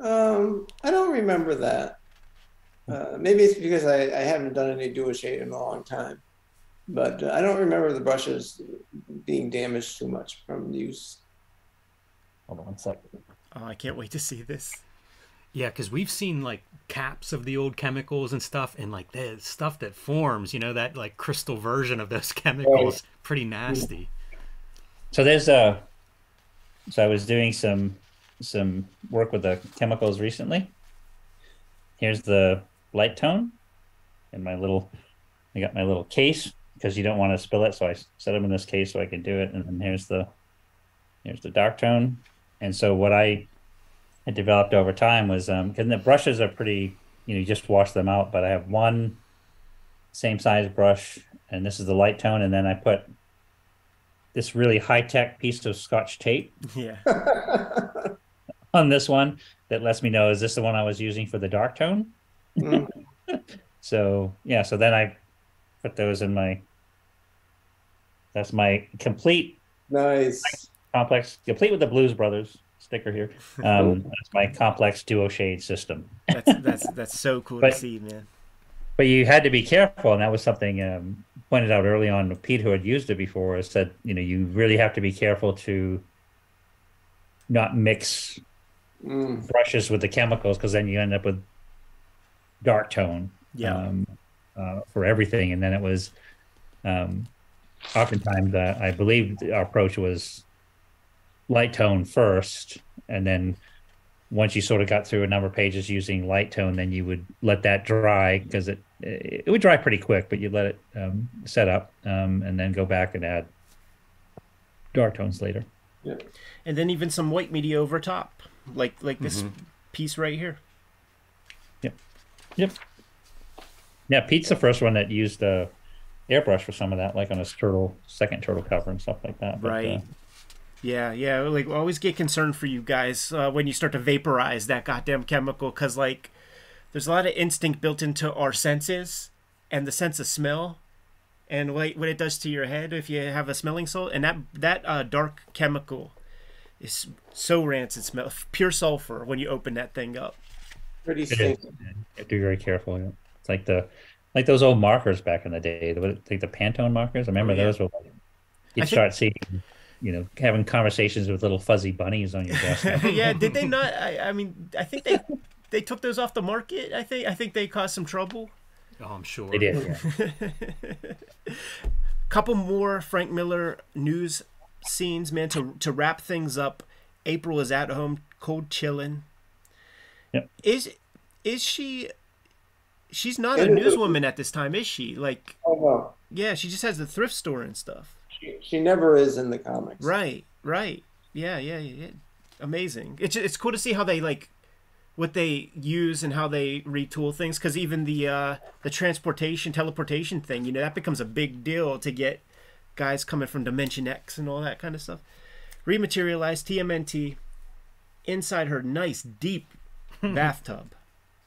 Um, I don't remember that. Uh, maybe it's because I, I haven't done any dual shade in a long time, but uh, I don't remember the brushes being damaged too much from use. Hold on one second. oh, I can't wait to see this. Yeah, because we've seen like caps of the old chemicals and stuff, and like the stuff that forms, you know, that like crystal version of those chemicals, pretty nasty. So there's a. So I was doing some some work with the chemicals recently. Here's the light tone, and my little. I got my little case because you don't want to spill it, so I set them in this case so I can do it. And then here's the. Here's the dark tone, and so what I had developed over time was um because the brushes are pretty you know you just wash them out but i have one same size brush and this is the light tone and then i put this really high-tech piece of scotch tape Yeah. on this one that lets me know is this the one i was using for the dark tone Mm. so yeah so then i put those in my that's my complete nice. complex complete with the blues brothers sticker here um that's my complex duo shade system That's that's that's so cool But- to see, man. But you had to be careful, and that was something um, pointed out early on. Pete, who had used it before, said, you know, you really have to be careful to not mix Mm. brushes with the chemicals, because then you end up with dark tone Yeah. um, uh, for everything. And then it was, um, oftentimes, uh, I believe our approach was light tone first, and then once you sort of got through a number of pages using light tone, then you would let that dry because it it would dry pretty quick, but you let it um, set up um, and then go back and add dark tones later. Yeah. and then even some white media over top, like like this piece right here. Yep. Yep. Yeah, Pete's the first one that used uh, airbrush for some of that, like on his turtle second turtle cover and stuff like that. But, Right. uh, Yeah, yeah. Like, always get concerned for you guys uh, when you start to vaporize that goddamn chemical, because like, there's a lot of instinct built into our senses, and the sense of smell, and what what it does to your head if you have a smelling salt, and that that uh, dark chemical is so rancid smell, pure sulfur when you open that thing up. Pretty It is. stinky. You have to be very careful. Yeah. It's like the like those old markers back in the day, the, like the Pantone markers. I remember Oh, yeah. those were. Like, you'd I think- start seeing, you know, having conversations with little fuzzy bunnies on your desk. yeah, did they not? I, I mean, I think they they took those off the market. I think I think they caused some trouble. Oh, I'm sure. they did. Yeah. couple more Frank Miller news scenes, man, to to wrap things up. April is at home, cold chilling. Yep. Is is she? She's not a It is- newswoman at this time, is she? Like, Oh no, yeah, she just has the thrift store and stuff. She, she never is in the comics. Right, right. Yeah, yeah, yeah. Amazing. It's it's cool to see how they like what they use and how they retool things because even the uh the transportation teleportation thing you know that becomes a big deal to get guys coming from dimension x and all that kind of stuff rematerialized tmnt inside her nice deep bathtub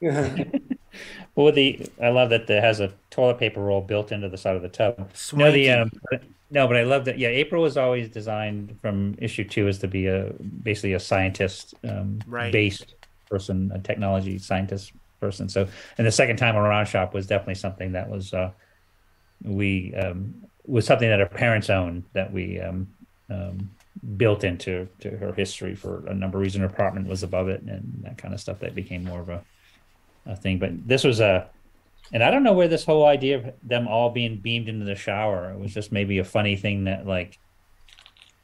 Well, with the I love that it has a toilet paper roll built into the side of the tub. No, the um, no, but I love that. Yeah, April was always designed from issue two as to be a basically a scientist um, Right. based person, a technology scientist person. So, and the second time around, shop was definitely something that was uh, we um, was something that our parents owned that we um, um, built into to her history for a number of reasons. Her apartment was above it and that kind of stuff. That became more of a a thing. But this was a, and I don't know where this whole idea of them all being beamed into the shower. It was just maybe a funny thing that like,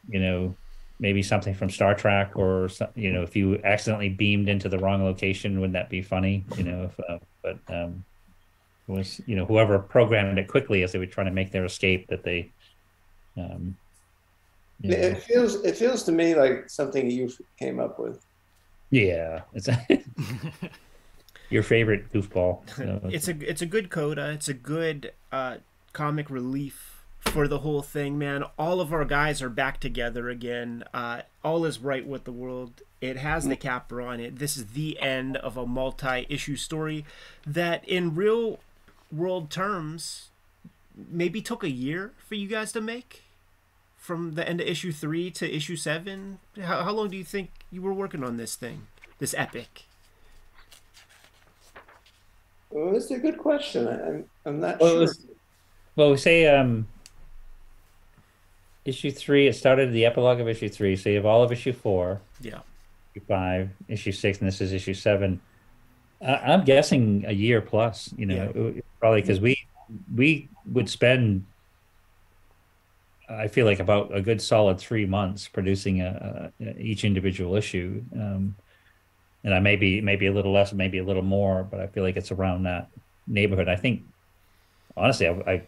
you know, maybe something from Star Trek, or you know, if you accidentally beamed into the wrong location, wouldn't that be funny? You know, if, uh, but um, it was you know whoever programmed it quickly as they were trying to make their escape that they. Um, you know, It feels it feels to me like something you came up with. yeah, it's your favorite goofball. So it's a it's a good coda. It's a good uh, comic relief for the whole thing, man. All of our guys are back together again. Uh, all is right with the world. It has the capper on it. This is the end of a multi-issue story that, in real world terms, maybe took a year for you guys to make. From the end of issue three to issue seven, how, how long do you think you were working on this thing, this epic? Well, that's a good question. I- I'm I'm not Well, sure. was- well, we say um, issue three. It started the epilogue of issue three. So you have all of issue four. Yeah. issue five, issue six, and this is issue seven. I, I'm guessing a year plus. You know, Yeah. probably because we we would spend. I feel like about a good solid three months producing a, a each individual issue, um, and I may be maybe a little less, maybe a little more, but I feel like it's around that neighborhood. I think, honestly, I, I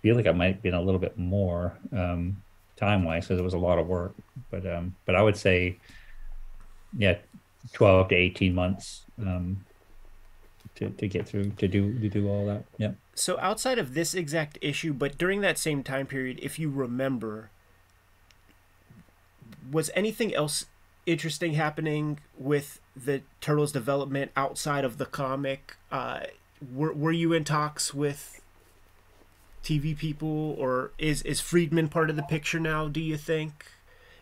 feel like I might have been a little bit more um, time wise because it was a lot of work. But um, but I would say yeah, twelve to eighteen months um, to to get through to do to do all that. Yeah. So outside of this exact issue, but during that same time period, if you remember, was anything else interesting happening with the Turtles development outside of the comic? Uh, were were you in talks with TV people, or is is Freedman part of the picture now? Do you think?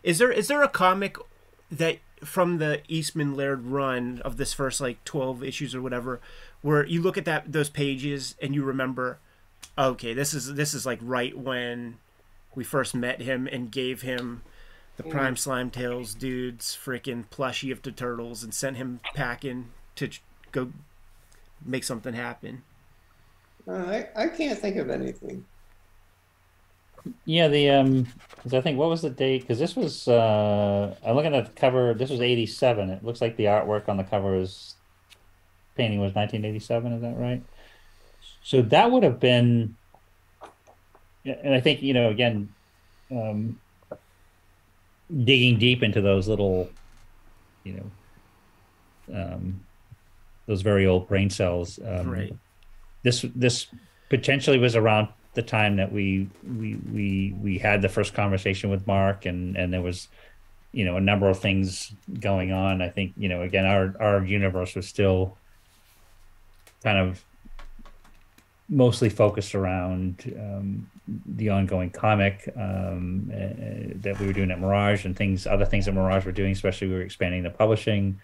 Is there is there a comic that from the Eastman Laird run of this first like twelve issues or whatever, where you look at that those pages and you remember, okay, this is this is like right when we first met him and gave him the Prime Slime Tails dude's freaking plushie of the turtles and sent him packing to go make something happen. Uh, I I can't think of anything. Yeah, the um, I think what was the date? Because this was uh, I'm looking at the cover. This was '87. It looks like the artwork on the cover is painting was 1987. Is that right? So that would have been, yeah, and I think you know again, um, digging deep into those little, you know, um, those very old brain cells. Um, Right. This this potentially was around the time that we we we we had the first conversation with Mark, and and there was, you know, a number of things going on. I think you know, again, our our universe was still kind of mostly focused around um, the ongoing comic um, uh, that we were doing at Mirage and things, other things that Mirage were doing, especially we were expanding the publishing.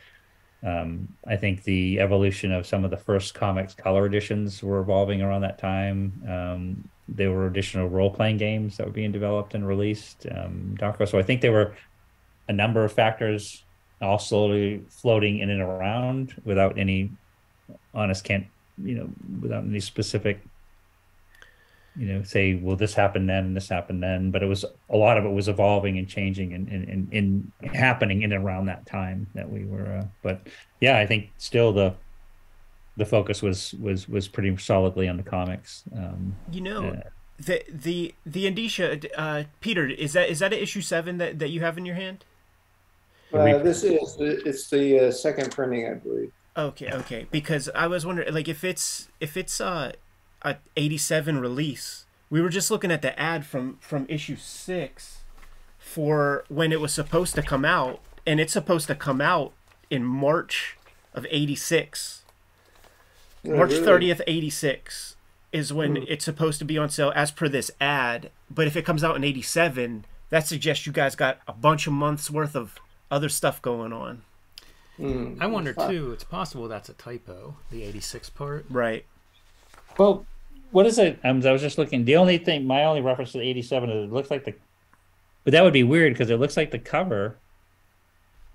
Um, I think the evolution of some of the first comics color editions were evolving around that time. Um, there were additional role playing games that were being developed and released. Um. So I think there were a number of factors all slowly floating in and around without any honest can't you know without any specific you know say well this happened then and this happened then but it was a lot of it was evolving and changing and and, and, and happening in and around that time that we were uh, but yeah i think still the the focus was was was pretty solidly on the comics um You know, uh, the the the indicia, uh, Peter, is that is that an issue seven that, that you have in your hand? Uh, this is it's the uh, second printing, I believe. Okay, okay. Because I was wondering, like, if it's if it's uh, a '87 release, we were just looking at the ad from from issue six for when it was supposed to come out, and it's supposed to come out in March of '86. Oh, March really? 30th, 86 is when it's supposed to be on sale as per this ad. But if it comes out in 87, that suggests you guys got a bunch of months worth of other stuff going on. Hmm. I wonder too. It's possible that's a typo. The '86 part. Right. Well, what is it? Um, I was just looking. The only thing, my only reference to the 87 is it looks like the, but that would be weird because it looks like the cover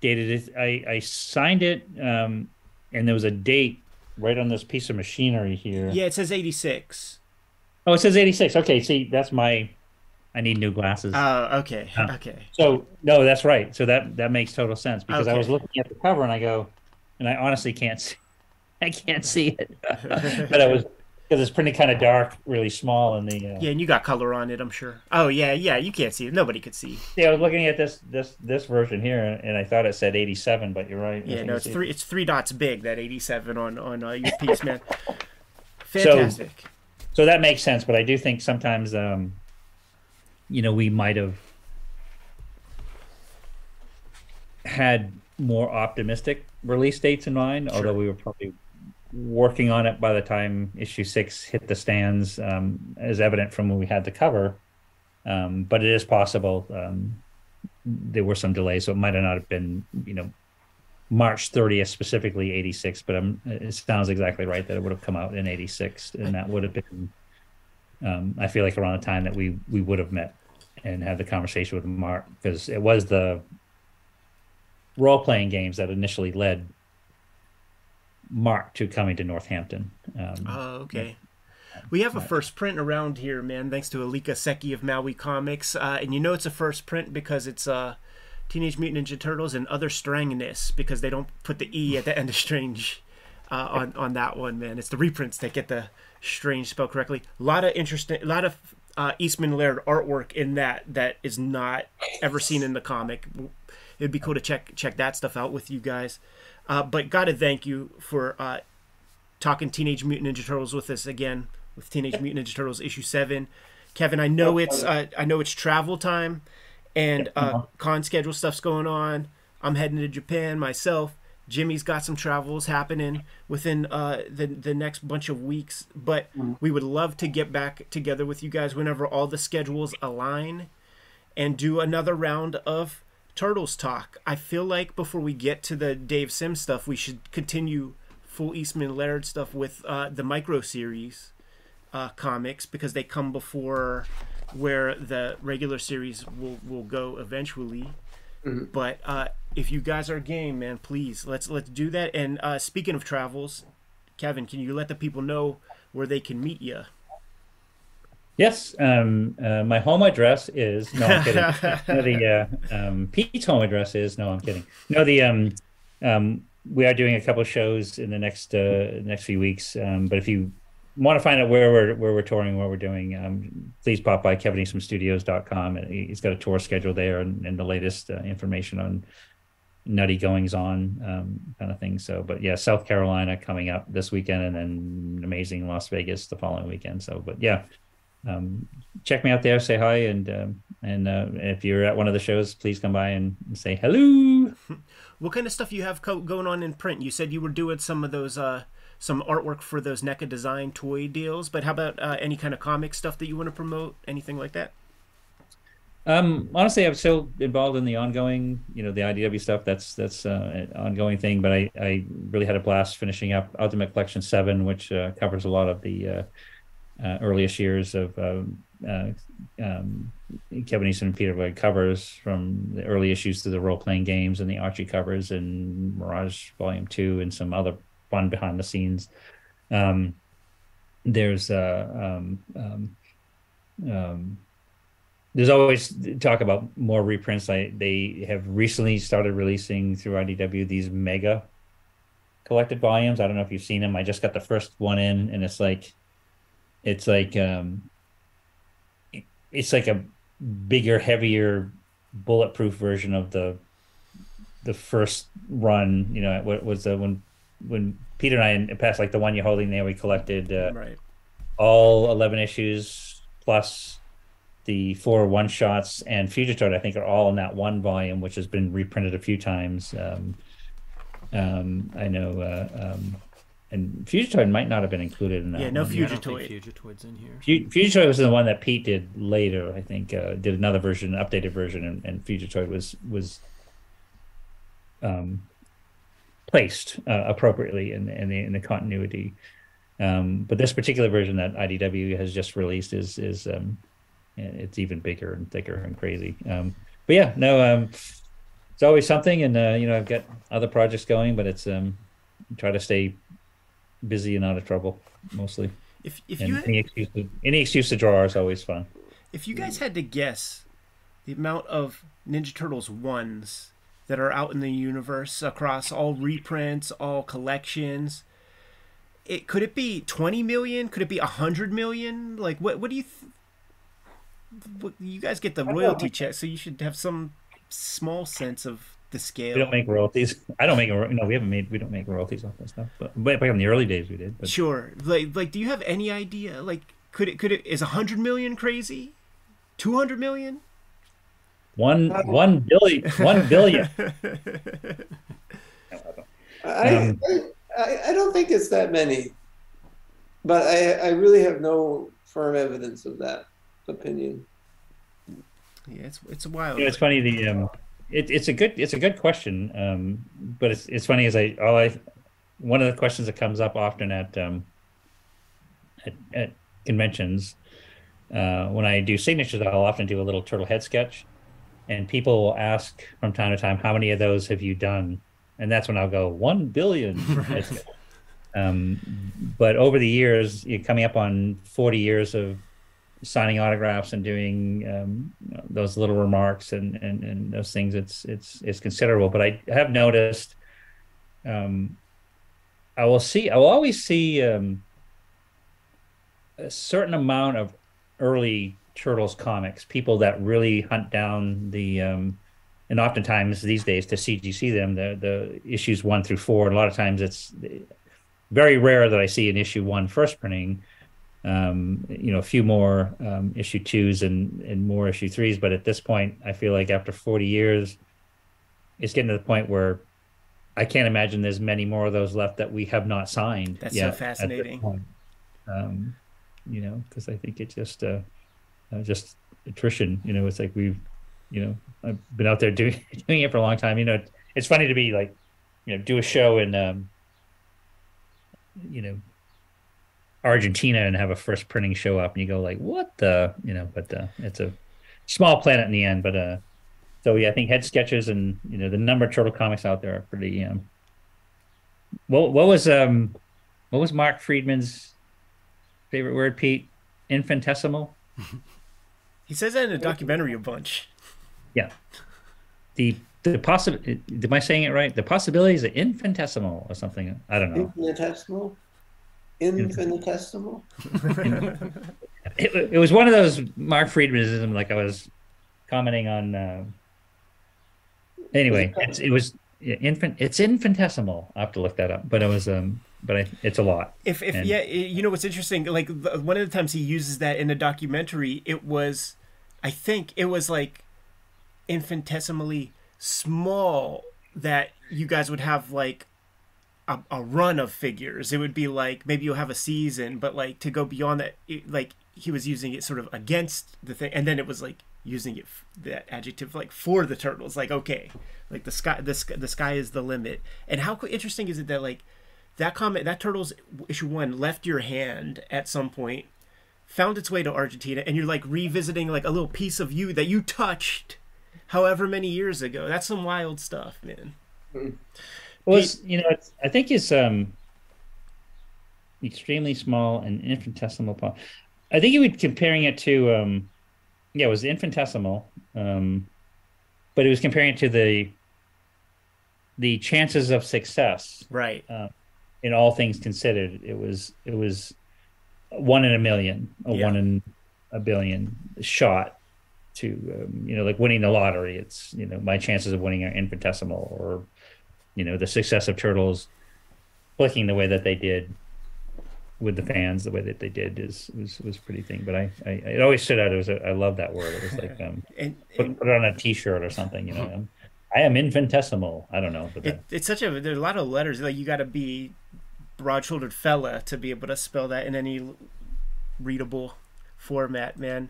dated it. I, I signed it, um, and there was a date right on this piece of machinery here. Yeah, it says 86. Oh, it says 86. Okay, see, that's my, I need new glasses. Oh, okay, Uh, okay. So no, that's right. So that that makes total sense because I was looking at the cover and I go, and I honestly can't see, I can't see it, but I was because it's printed kind of dark, really small in the. Uh, Yeah, and you got color on it, I'm sure. Oh yeah, yeah. You can't see it. Nobody could see. yeah, I was looking at this this this version here, and, and I thought it said 87, but you're right. Yeah, no, it's three. It's three dots big. That 87 on on uh, your piece, man. Fantastic. So that makes sense, but I do think sometimes, um, you know, we might have had more optimistic release dates in mind, although we were probably working on it by the time issue six hit the stands, um, as evident from when we had the cover. Um, but it is possible um, there were some delays, so it might have not have been, you know, March 30th specifically 86, but um, it sounds exactly right that it would have come out in 86, and that would have been, um, I feel like around the time that we we would have met and had the conversation with Mark because it was the role playing games that initially led Mark to coming to Northampton. Um, Oh, okay. We have a first print around here, man, thanks to Alika Seki of Maui Comics. Uh, and you know it's a first print because it's uh, Teenage Mutant Ninja Turtles and Other Strangeness because they don't put the E at the end of Strange uh, on, on that one, man. It's the reprints that get the Strange spelled correctly. A lot of interesting, a lot of uh, Eastman Laird artwork in that that is not ever seen in the comic. It'd be cool to check check that stuff out with you guys. Uh, but gotta thank you for uh, talking Teenage Mutant Ninja Turtles with us again with Teenage Mutant Ninja Turtles issue seven. Kevin, I know it's uh, I know it's travel time, and uh, con schedule stuff's going on. I'm heading to Japan myself. Jimmy's got some travels happening within uh, the the next bunch of weeks, but we would love to get back together with you guys whenever all the schedules align, and do another round of Turtles talk. I feel like before we get to the Dave Sim stuff, we should continue full Eastman Laird stuff with uh, the micro series uh, comics because they come before where the regular series will, will go eventually. But uh, if you guys are game, man, please let's let's do that. And uh, speaking of travels, Kevin, can you let the people know where they can meet you? Yes, um, uh, my home address is no, I'm kidding. no, the uh, um, Pete's home address is no, I'm kidding. No, the um, um, we are doing a couple shows in the next uh, next few weeks. Um, but if you want to find out where we're where we're touring, what we're doing, um, please pop by kevineastmanstudios.com. and he- He's got a tour schedule there and, and the latest uh, information on nutty goings on um, kind of thing. So, but yeah, South Carolina coming up this weekend, and then amazing Las Vegas the following weekend. So, but yeah um, check me out there, say hi, and um, and uh, if you're at one of the shows, please come by and say hello. What kind of stuff you have co- going on in print? You said you were doing some of those uh, some artwork for those NECA design toy deals, but how about uh, any kind of comic stuff that you want to promote? Anything like that? Um, honestly, I'm still involved in the ongoing, you know, the IDW stuff. That's that's uh, an ongoing thing. But I I really had a blast finishing up Ultimate Collection Seven, which uh, covers a lot of the uh, uh, earliest years of um, uh, um, Kevin Eastman and Peter Laird covers from the early issues to the role playing games and the Archie covers and Mirage Volume Two and some other fun behind the scenes. Um, there's uh, um, um, there's always talk about more reprints. I, they have recently started releasing through IDW these mega collected volumes. I don't know if you've seen them. I just got the first one in, and it's like, it's like, um, it's like a bigger, heavier, bulletproof version of the the first run. You know, what was the when when Peter and I passed like the one you're holding there, we collected uh, Right. all 11 issues plus the four one shots and Fugitoid, I think, are all in that one volume, which has been reprinted a few times. Um, um, I know, uh, um, and Fugitoid might not have been included in that. Yeah, no one. Yeah, I don't think Fugitoid. Fugitoid's in here. Fu- Fugitoid was in the one that Pete did later. I think uh, did another version, updated version, and, and Fugitoid was was um, placed uh, appropriately in the, in the in the continuity. Um, but this particular version that IDW has just released is is um, it's even bigger and thicker and crazy. Um, but yeah, no, um, it's always something, and uh, you know I've got other projects going, but it's um, try to stay busy and out of trouble mostly. If if And you any excuse to, any excuse to draw is always fun. If you guys had to guess the amount of Ninja Turtles ones that are out in the universe across all reprints, all collections, it could it be 20 million? Could it be 100 million? Like what what do you th- you guys get the royalty check, so you should have some small sense of the scale. We don't make royalties. I don't make. No, we haven't made. We don't make royalties off that stuff. But, but back in the early days, we did. But. Sure. Like, like, do you have any idea? Like, could it? Could it? Is a hundred million crazy? Two hundred million? One one billion. One billion. I, Um, I, I don't think it's that many, but I, I really have no firm evidence of that opinion. Yeah, it's it's wild. You know, it's funny. The um, it, it's a good it's a good question. Um, but it's it's funny as I all I one of the questions that comes up often at um at, at conventions uh, when I do signatures, I'll often do a little turtle head sketch, and people will ask from time to time, "How many of those have you done?" And that's when I'll go one billion. um, but over the years, you're coming up on forty years of signing autographs and doing um, those little remarks and, and, and those things, it's it's it's considerable. But I have noticed, um, I will see, I will always see um, a certain amount of early Turtles comics, people that really hunt down the, um, and oftentimes these days to CGC them, the the issues one through four. And a lot of times it's very rare that I see an issue one first printing um, you know, a few more um, issue twos and and more issue threes. But at this point, I feel like after 40 years, it's getting to the point where I can't imagine there's many more of those left that we have not signed. That's so fascinating. Um, you know, because I think it's just uh, uh, just attrition. You know, it's like we've, you know, I've been out there doing doing it for a long time. You know, it's funny to be like, you know, do a show in, um, you know, Argentina and have a first printing show up, and you go like, "What the?" You know, but uh, it's a small planet in the end. But uh, so yeah, I think head sketches and you know the number of turtle comics out there are pretty. Um, what what was um, what was Mark Freedman's favorite word, Pete? Infinitesimal. He says that in a documentary a bunch. Yeah. The the possible. Am I saying it right? The possibilities are infinitesimal or something. I don't know. Infinitesimal? Infinitesimal? it, it was one of those Mark Freedmanism, like I was commenting on. Uh, anyway, it's, it was yeah, infant. It's infinitesimal. I have to look that up, but it was um, but I, it's a lot. If if And- yeah, you know what's interesting? Like the, one of the times he uses that in a documentary, it was, I think it was like, infinitesimally small that you guys would have like. A, a run of figures. It would be like maybe you'll have a season, but like to go beyond that, it, like he was using it sort of against the thing, and then it was like using it that adjective like for the turtles. Like okay, like the sky, the sky, the sky is the limit. And how interesting is it that like that comment that turtles issue one left your hand at some point found its way to argentina and you're like revisiting like a little piece of you that you touched however many years ago that's some wild stuff man hmm. Was you know it's, I think it's um extremely small and infinitesimal. po- I think you would comparing it to um yeah it was infinitesimal um but it was comparing it to the the chances of success right in all things considered it was it was one in a million a Yeah. one in a billion shot to um, you know like winning the lottery it's you know my chances of winning are infinitesimal or you know the success of turtles clicking the way that they did with the fans the way that they did is was was pretty thing. But i, I it always stood out. It was a, i love that word. It was like um and, put, and put it on a t-shirt or something you know um, i am infinitesimal. I don't know but it, it's such a there's a lot of letters like you got to be broad-shouldered fella to be able to spell that in any readable format man.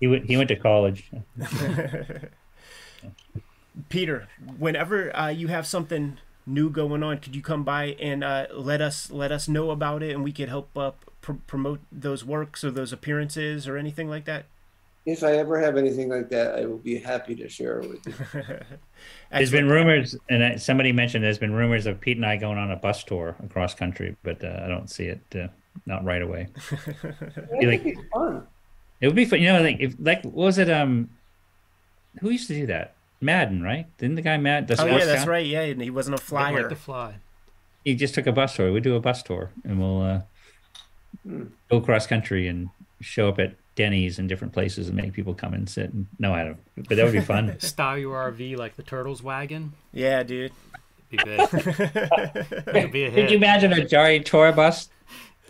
He went he went to college Peter, whenever uh, you have something new going on, could you come by and uh, let us let us know about it, and we could help uh, pr- promote those works or those appearances or anything like that? If I ever have anything like that, I will be happy to share it with you. There's been rumors, and somebody mentioned there's been rumors of Pete and I going on a bus tour across country, but uh, I don't see it uh, not right away. I think it's fun. It would be fun. You know, like if like what was it? Um, who used to do that? Madden, right? Didn't the guy Madden? The Oh yeah, that's guy? right. Yeah, and he wasn't a flyer. right to fly. He just took a bus tour. We do a bus tour, and we'll uh, Hmm. go cross country and show up at Denny's and different places and make people come and sit. And, no, I don't. But that would be fun. Style your RV like the Turtles wagon. Yeah, dude. Be big. It'd be a Could you imagine a Jari tour bus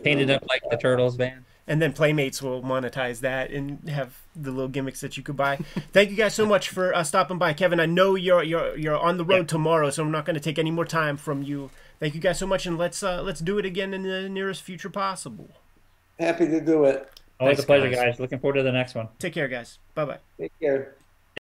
painted up like the Turtles van? And then Playmates will monetize that and have the little gimmicks that you could buy. Thank you guys so much for uh, stopping by, Kevin. I know you're you're you're on the road Yeah. tomorrow, so I'm not going to take any more time from you. Thank you guys so much, and let's uh, let's do it again in the nearest future possible. Happy to do it. Always Thanks, a pleasure, guys. guys. Looking forward to the next one. Take care, guys. Bye bye. Take care.